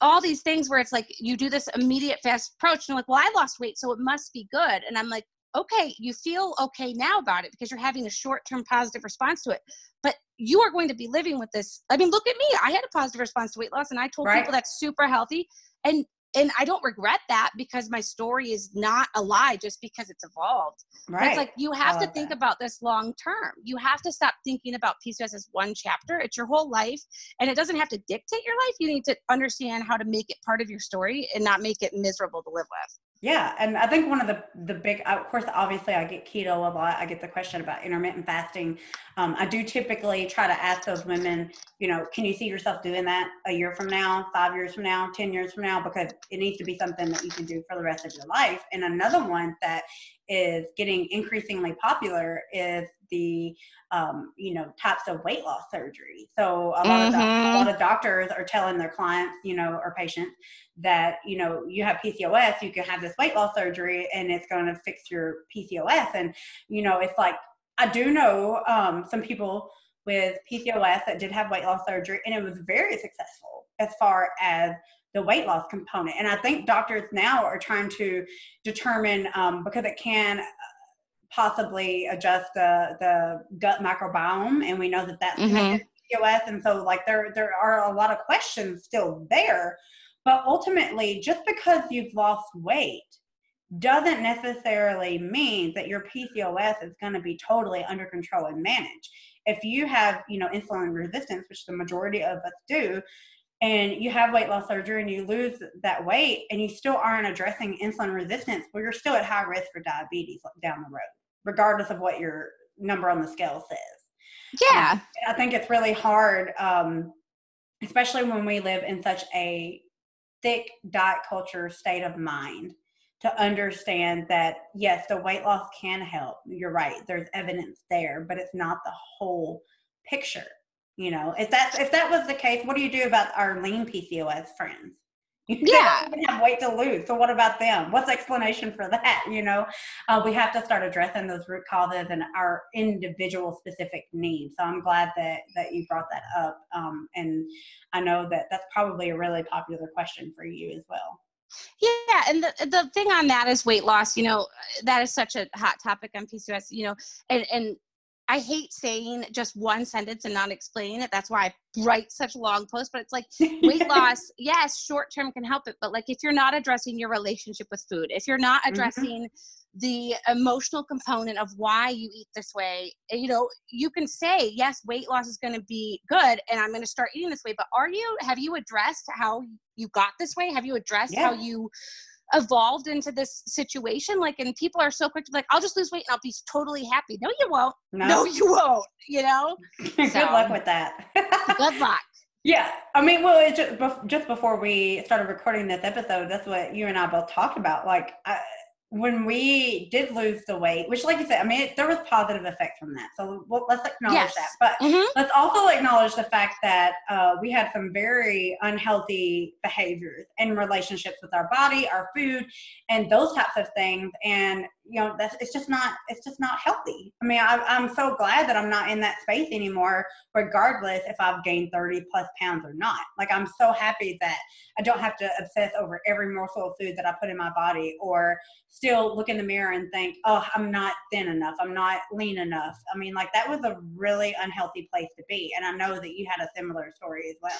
all these things where it's like you do this immediate fast approach and you're like well i lost weight so it must be good and i'm like okay you feel okay now about it because you're having a short-term positive response to it but you are going to be living with this i mean look at me i had a positive response to weight loss and i told right. people that's super healthy and and I don't regret that because my story is not a lie just because it's evolved. Right. But it's like you have to think that. about this long term. You have to stop thinking about PCOS as one chapter. It's your whole life, and it doesn't have to dictate your life. You need to understand how to make it part of your story and not make it miserable to live with. Yeah, and I think one of the the big, of course, obviously, I get keto a lot. I get the question about intermittent fasting. Um, I do typically try to ask those women, you know, can you see yourself doing that a year from now, five years from now, ten years from now? Because it needs to be something that you can do for the rest of your life. And another one that is getting increasingly popular is the um, you know types of weight loss surgery. So a lot mm-hmm. of the, a mm-hmm. lot of doctors are telling their clients, you know, or patients that you know you have PCOS, you can have this weight loss surgery, and it's going to fix your PCOS. And you know, it's like I do know um, some people with PCOS that did have weight loss surgery, and it was very successful as far as the weight loss component. And I think doctors now are trying to determine um, because it can possibly adjust the the gut microbiome, and we know that that's mm-hmm. PCOS. And so, like there there are a lot of questions still there. But ultimately, just because you've lost weight doesn't necessarily mean that your PCOS is going to be totally under control and managed. If you have, you know, insulin resistance, which the majority of us do, and you have weight loss surgery and you lose that weight and you still aren't addressing insulin resistance, well, you're still at high risk for diabetes down the road, regardless of what your number on the scale says. Yeah. Um, I think it's really hard, um, especially when we live in such a thick diet culture state of mind to understand that yes the weight loss can help you're right there's evidence there but it's not the whole picture you know if that if that was the case what do you do about our lean pcos friends yeah have weight to lose so what about them what's the explanation for that you know uh, we have to start addressing those root causes and our individual specific needs so i'm glad that that you brought that up um, and i know that that's probably a really popular question for you as well yeah, and the the thing on that is weight loss. You know, that is such a hot topic on PCOS. You know, and and I hate saying just one sentence and not explaining it. That's why I write such long posts. But it's like weight loss, yes, short term can help it. But like if you're not addressing your relationship with food, if you're not mm-hmm. addressing mm-hmm. the emotional component of why you eat this way, eh, you know, you can say, yes, weight loss is going to be good and I'm going to start eating this way. But are you, have you addressed how you got this way? Have you addressed yeah. how you evolved into this situation like and people are so quick to be like i'll just lose weight and i'll be totally happy. No you won't. No, no you won't you know? Good luck with that. Good luck. Yeah i mean well just, just before we started recording this episode that's what you and i both talked about like I, when we did lose the weight, which, like you said, I mean, it, there was positive effect from that. So well, let's acknowledge yes. that. But mm-hmm. let's also acknowledge the fact that uh, we had some very unhealthy behaviors in relationships with our body, our food, and those types of things. And you know that's it's just not it's just not healthy. I mean I, i'm so glad that i'm not in that space anymore regardless if i've gained 30 plus pounds or not. Like i'm so happy that i don't have to obsess over every morsel of food that i put in my body or still look in the mirror and think oh i'm not thin enough. I'm not lean enough. I mean like that was a really unhealthy place to be and i know that you had a similar story as well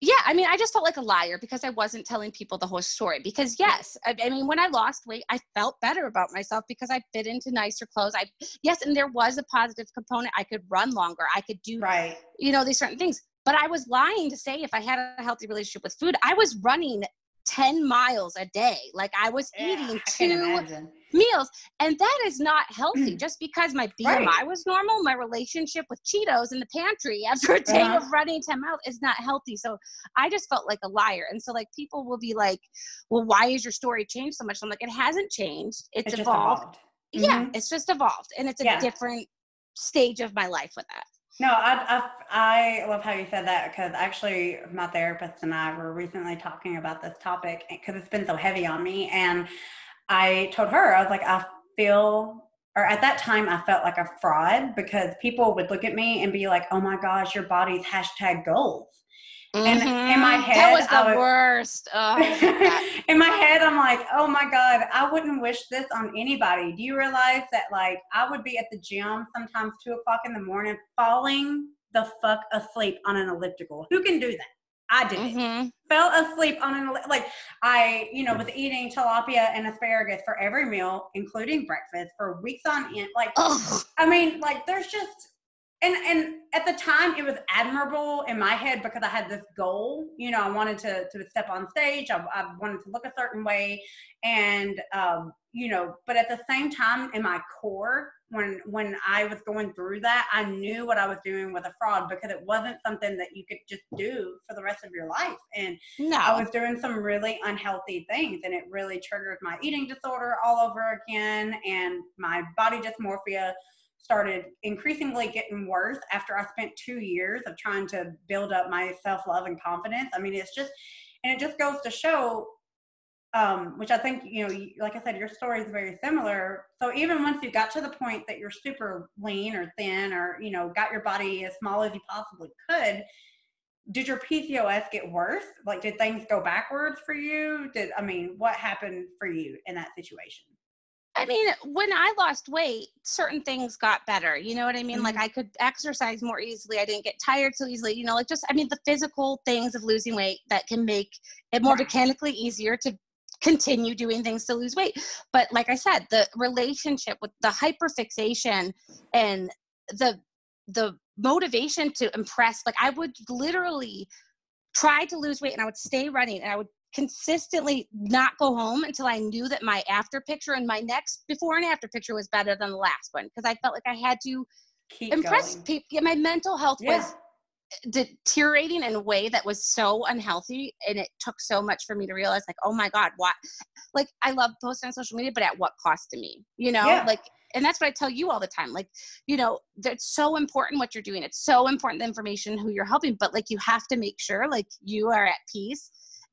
yeah i mean i just felt like a liar because i wasn't telling people the whole story because yes I, I, mean when i lost weight i felt better about myself because i fit into nicer clothes. I yes and there was a positive component. I could run longer. I could do right. you know these certain things. But i was lying to say if i had a healthy relationship with food i was running 10 miles a day. Like I was yeah, eating two meals. And that is not healthy. Just because my BMI right. was normal, my relationship with Cheetos in the pantry after a day uh-huh. of running 10 miles is not healthy. So I just felt like a liar. And so like people will be like, well, why is your story changed so much? I'm like, it hasn't changed. It's, it's evolved. evolved. Yeah, mm-hmm. it's just evolved. And it's a yeah. different stage of my life with that. No, I, I, I love how you said that because actually my therapist and I were recently talking about this topic because it's been so heavy on me. And I told her, I was like, I feel, or at that time, I felt like a fraud because people would look at me and be like, oh my gosh, your body's hashtag goals. Mm-hmm. And in my head, that was the would, worst. Oh, in my head, I'm like, oh my God, I wouldn't wish this on anybody. Do you realize that, like, I would be at the gym sometimes two o'clock in the morning falling the fuck asleep on an elliptical? Who can do that? I did mm-hmm. Fell asleep on an like I, you know, was eating tilapia and asparagus for every meal, including breakfast, for weeks on end. Like, Ugh. I mean, like, there's just and and at the time it was admirable in my head because I had this goal. You know, I wanted to to step on stage. I, I wanted to look a certain way, and um, you know, but at the same time, in my core, when when I was going through that, I knew what I was doing with a fraud because it wasn't something that you could just do for the rest of your life. And no. I was doing some really unhealthy things, and it really triggered my eating disorder all over again, and my body dysmorphia started increasingly getting worse after I spent two years of trying to build up my self love and confidence. I mean, it's just, and it just goes to show, um, which I think, you know, like I said, your story is very similar. So even once you got to the point that you're super lean or thin or, you know, got your body as small as you possibly could, did your PCOS get worse? Like, did things go backwards for you? Did, I mean, what happened for you in that situation? I mean, when I lost weight, certain things got better. You know what I mean? Mm-hmm. Like I could exercise more easily. I didn't get tired so easily. You know, like just I mean the physical things of losing weight that can make it more mechanically easier to continue doing things to lose weight. But like I said, the relationship with the hyperfixation and the the motivation to impress, like I would literally try to lose weight and I would stay running and I would consistently not go home until I knew that my after picture and my next before and after picture was better than the last one because I felt like I had to Keep impress people. My mental health yeah. was deteriorating in a way that was so unhealthy and it took so much for me to realize like oh my god what like i love posting on social media but at what cost to me you know yeah. like and that's what i tell you all the time like you know it's so important what you're doing it's so important the information who you're helping but like you have to make sure like you are at peace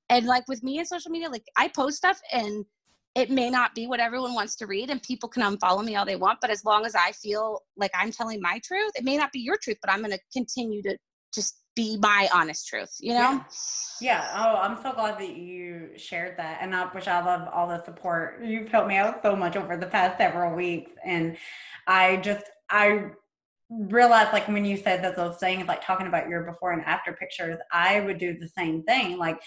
and like with me and social media like i post stuff and it may not be what everyone wants to read and people can unfollow me all they want but as long as i feel like i'm telling my truth it may not be your truth but i'm going to continue to just be my honest truth, you know? Yeah. yeah. Oh, I'm so glad that you shared that. And I wish I love all the support. You've helped me out so much over the past several weeks. And I just, I realized like when you said that those things, like talking about your before and after pictures, I would do the same thing. Like,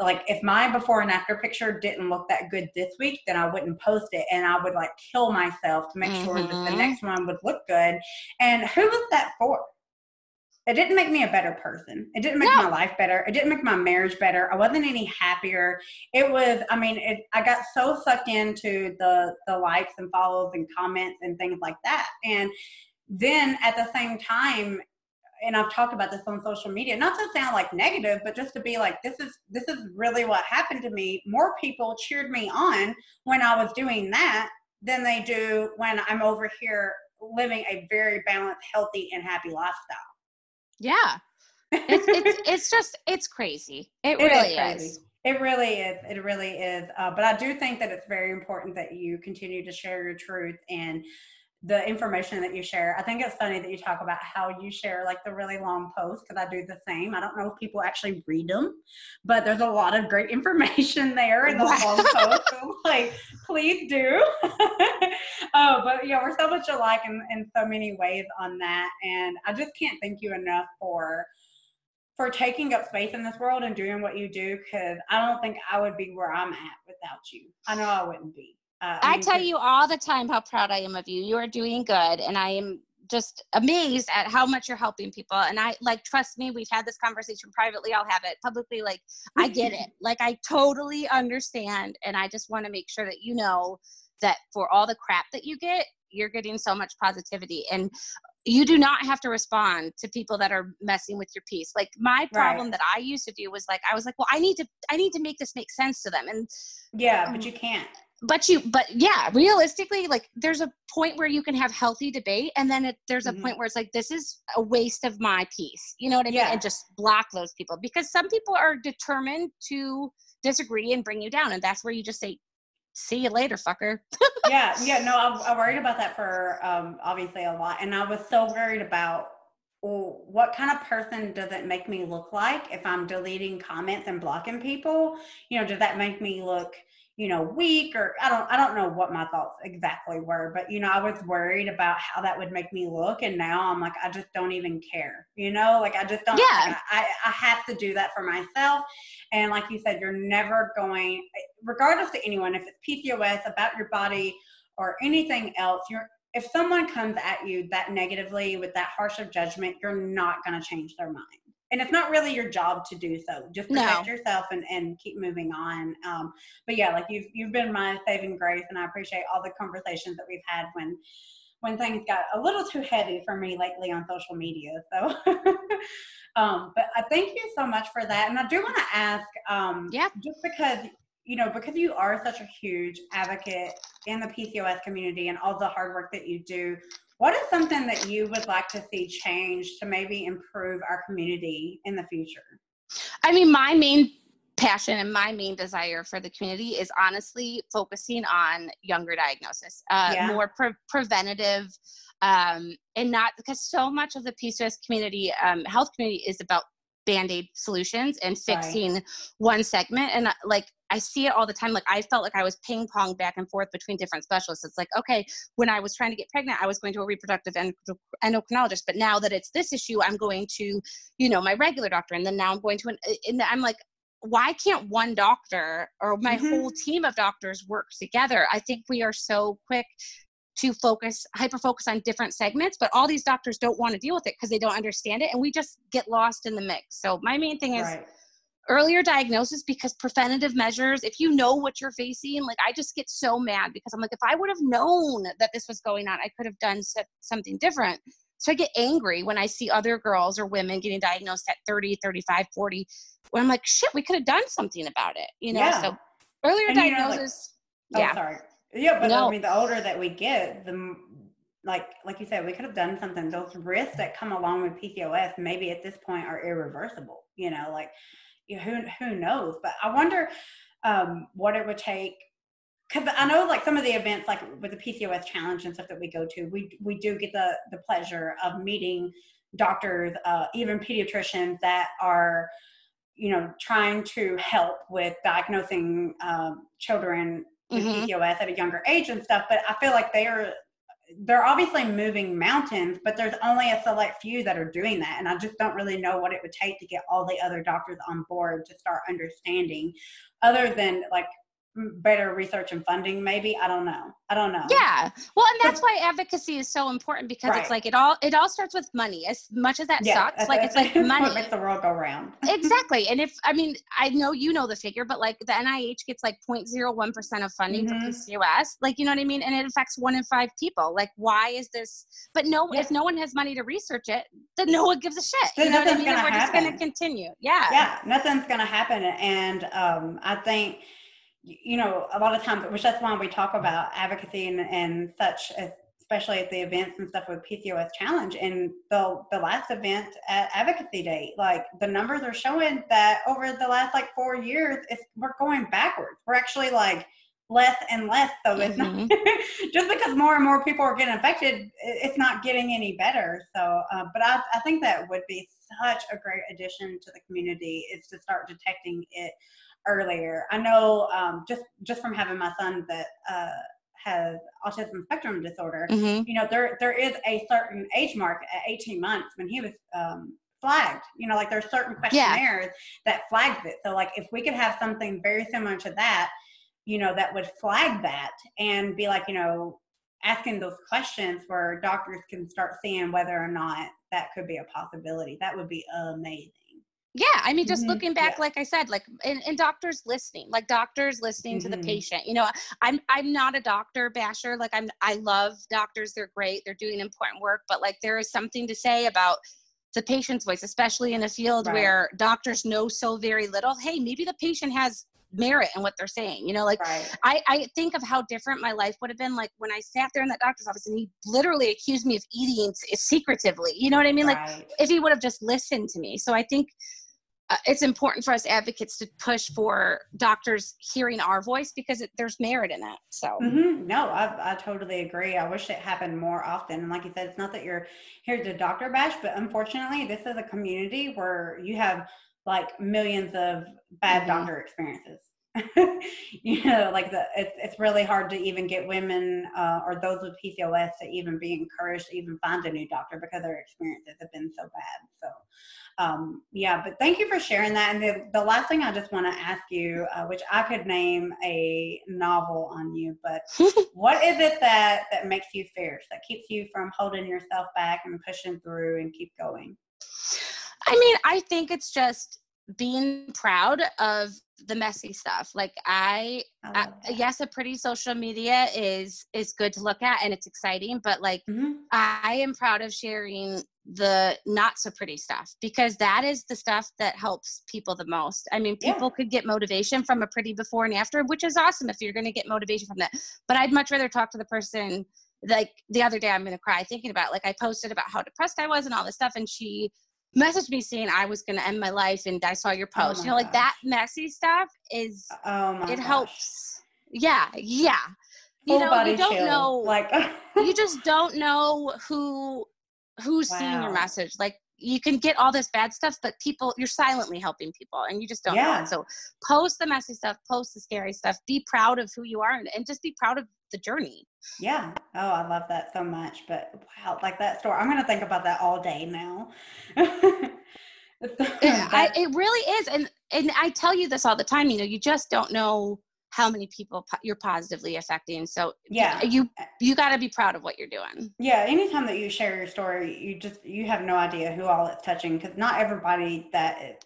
like if my before and after picture didn't look that good this week then i wouldn't post it and i would like kill myself to make mm-hmm. sure that the mm-hmm. next one would look good and who was that for it didn't make me a better person. It didn't make no. my life better. It didn't make my marriage better. I wasn't any happier. It was, I mean, it, I got so sucked into the the likes and follows and comments and things like that. And then at the same time, and I've talked about this on social media, not to sound like negative, but just to be like, this is this is really what happened to me. More people cheered me on when I was doing that than they do when I'm over here living a very balanced, healthy, and happy lifestyle. Yeah. it's, it's, it's just, it's crazy. It, it really is, is. It really is. It really is. Uh, but I do think that it's very important that you continue to share your truth and the information that you share. I think it's funny that you talk about how you share like the really long posts because I do the same. I don't know if people actually read them, but there's a lot of great information there in the long posts. So, like, please do. oh, but yeah, we're so much alike in, in so many ways on that. And I just can't thank you enough for for taking up space in this world and doing what you do because I don't think I would be where I'm at without you. I know I wouldn't be. Uh, I, tell you all the time how proud I am of you. You are doing good, and I am just amazed at how much you're helping people. And I like, trust me, we've had this conversation privately. I'll have it publicly. Like, I get it. Like, I totally understand. And I just want to make sure that you know that for all the crap that you get, you're getting so much positivity. And you do not have to respond to people that are messing with your peace. Like my problem right. that I used to do was like I was like, well, I need to I need to make this make sense to them. And yeah, but you can't but you but yeah realistically like there's a point where you can have healthy debate and then it, there's a mm-hmm. point where it's like this is a waste of my peace you know what i mean yeah. and just block those people because some people are determined to disagree and bring you down and that's where you just say see you later fucker yeah yeah no I'm, I'm, worried about that for um obviously a lot and i was so worried about well, what kind of person does it make me look like if i'm deleting comments and blocking people you know does that make me look you know weak or i don't i don't know what my thoughts exactly were but you know i was worried about how that would make me look and now i'm like i just don't even care you know? Like i just don't yeah. like I, I have to do that for myself. And like you said you're never going regardless to anyone if it's pcos about your body or anything else you're if someone comes at you that negatively with that harsh of judgment you're not going to change their mind and it's not really your job to do so. Just protect no. yourself and, and keep moving on. Um, but yeah, like you've you've been my saving grace, and I appreciate all the conversations that we've had when when things got a little too heavy for me lately on social media. So, um, but I thank you so much for that. And I do want to ask, um, yeah, just because you know, because you are such a huge advocate in the PCOS community and all the hard work that you do, what is something that you would like to see change to maybe improve our community in the future? I mean, my main passion and my main desire for the community is honestly focusing on younger diagnosis, uh, yeah. more pre- preventative, um, and not because so much of the PCOS community, um, health community, is about band-aid solutions and fixing right. one segment and uh, like i see it all the time like i felt like i was ping pong back and forth between different specialists it's like okay when i was trying to get pregnant i was going to a reproductive endocrinologist but now that it's this issue i'm going to you know my regular doctor and then now i'm going to an and i'm like why can't one doctor or my mm-hmm. whole team of doctors work together? I think we are so quick to focus hyper focus on different segments but all these doctors don't want to deal with it because they don't understand it and we just get lost in the mix so my main thing is right. Earlier diagnosis because preventative measures if you know what you're facing like i just get so mad because i'm like if i would have known that this was going on i could have done something different so I get angry when I see other girls or women getting diagnosed at 30, 35, 40, when I'm like, shit, we could have done something about it. You know, yeah. so earlier and diagnosis. You know, like, oh, yeah. sorry. Yeah, but no. I mean, the older that we get, the like like you said, we could have done something. Those risks that come along with PCOS, maybe at this point, are irreversible. You know, like you know, who who knows? But I wonder um, what it would take because I know like some of the events like with the PCOS challenge and stuff that we go to, we we do get the the pleasure of meeting doctors, uh, even pediatricians that are you know trying to help with diagnosing um, children with mm-hmm. PCOS at a younger age and stuff. But I feel like they are they're obviously moving mountains, but there's only a select few that are doing that. And I just don't really know what it would take to get all the other doctors on board to start understanding, other than like better research and funding maybe? I don't know. I don't know. Yeah. Well and that's why advocacy is so important because right. it's like it all it all starts with money. As much as that yeah, sucks like it's like money. makes the world go round. Exactly. And if i mean i know you know the figure but like the nih gets like 0.01% of funding mm-hmm. pcos like you know what i mean? And it affects one in five people. Like why is this but no yeah. if no one has money to research it then no one gives a shit. Then you know what i mean? we're happen. just going to continue. Yeah. Yeah. Nothing's going to happen. And um i think you know, a lot of times, which that's why we talk about advocacy and, and such, especially at the events and stuff with PCOS Challenge. And the the last event at Advocacy Day, like the numbers are showing that over the last like four years, it's we're going backwards. We're actually like less and less. So it's mm-hmm. not just because more and more people are getting affected, it's not getting any better. So, uh, but I, I think that would be such a great addition to the community is to start detecting it earlier. I know um, just just from having my son that uh, has autism spectrum disorder, mm-hmm. you know, there there is a certain age mark at 18 months when he was um, flagged. You know, like there's certain questionnaires yeah. that flags it. So like if we could have something very similar to that, you know, that would flag that and be like, you know, asking those questions where doctors can start seeing whether or not that could be a possibility. That would be amazing yeah i mean just mm-hmm. looking back yeah. like i said like and, and, doctors listening like doctors listening mm-hmm. to the mm-hmm. patient you know i'm i'm not a doctor basher like i'm i love doctors they're great they're doing important work but like there is something to say about the patient's voice especially in a field right. where doctors know so very little hey maybe the patient has merit in what they're saying. You know, like right. I, I think of how different my life would have been like when I sat there in that doctor's office and he literally accused me of eating secretively. You know what I mean? Right. Like if he would have just listened to me. So I think uh, it's important for us advocates to push for doctors hearing our voice because it, there's merit in it. So, mm-hmm. no, I, I totally agree. I wish it happened more often. And like you said, it's not that you're here to doctor bash, but unfortunately, this is a community where you have like millions of bad mm-hmm. doctor experiences. you know, like the it's it's really hard to even get women uh, or those with PCOS to even be encouraged to even find a new doctor because their experiences have been so bad. So, um, yeah, but thank you for sharing that. And the, the last thing I just want to ask you, uh, which I could name a novel on you, but what is it that that makes you fierce, that keeps you from holding yourself back and pushing through and keep going? I mean, I think it's just being proud of the messy stuff like i, I, I, yes a pretty social media is is good to look at and it's exciting but like mm-hmm. i am proud of sharing the not so pretty stuff because that is the stuff that helps people the most i mean people yeah. could get motivation from a pretty before and after which is awesome if you're going to get motivation from that but i'd much rather talk to the person like the other day i'm going to cry thinking about like i posted about how depressed i was and all this stuff and she messaged me saying I was going to end my life and I saw your oh post. Oh you know, like that messy stuff is, oh it gosh. helps. Yeah. Yeah. Full you know, you don't chill. know, like, you just don't know who, who's wow. seeing your message. Like you can get all this bad stuff, but people, you're silently helping people and you just don't yeah. know it. So post the messy stuff, post the scary stuff, be proud of who you are and, and just be proud of the journey. Yeah. Oh, I love that so much. But wow, like that story, I'm going to think about that all day now. I, it really is. And and I tell you this all the time, you know, you just don't know how many people po- you're positively affecting. So Yeah. you you got to be proud of what you're doing. Yeah, anytime that you share your story, you just you have no idea who all it's touching because not everybody that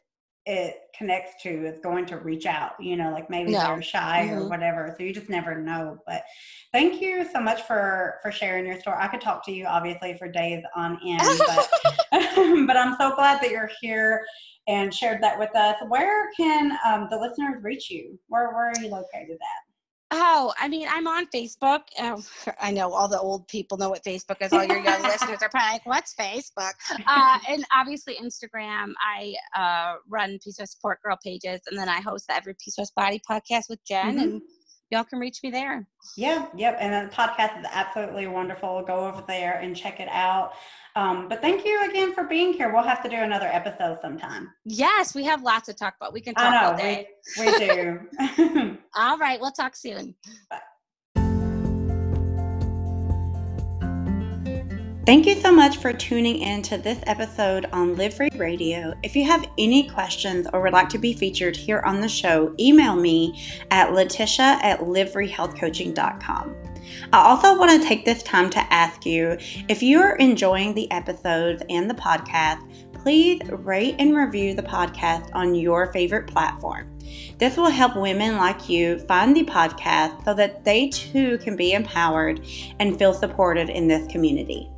it, connects to is going to reach out. You know, like maybe No. they're shy or Mhm. whatever. So you just never know. But thank you so much for for sharing your story. I could talk to you obviously for days on end, but but I'm so glad that you're here and shared that with us. Where can um, the listeners reach you? Where where are you located at? Oh, I mean, I'm on Facebook. Um, I know all the old people know what Facebook is. All your young listeners are probably like, "What's Facebook?" Uh, and obviously Instagram. I uh, run PCOS Support Girl pages, and then I host the Every PCOS Body podcast with Jen, Mhm. and y'all can reach me there. Yeah, yep. And the podcast is absolutely wonderful. Go over there and check it out. Um, but thank you again for being here. We'll have to do another episode sometime. Yes, we have lots to talk about. We can talk I all day. we, we do. All right, we'll talk soon. Thank you so much for tuning in to this episode on Live Free Radio. If you have any questions or would like to be featured here on the show, email me at letisha at livefreehealthcoaching.com. I also want to take this time to ask you if you're enjoying the episodes and the podcast, please rate and review the podcast on your favorite platform. This will help women like you find the podcast so that they too can be empowered and feel supported in this community.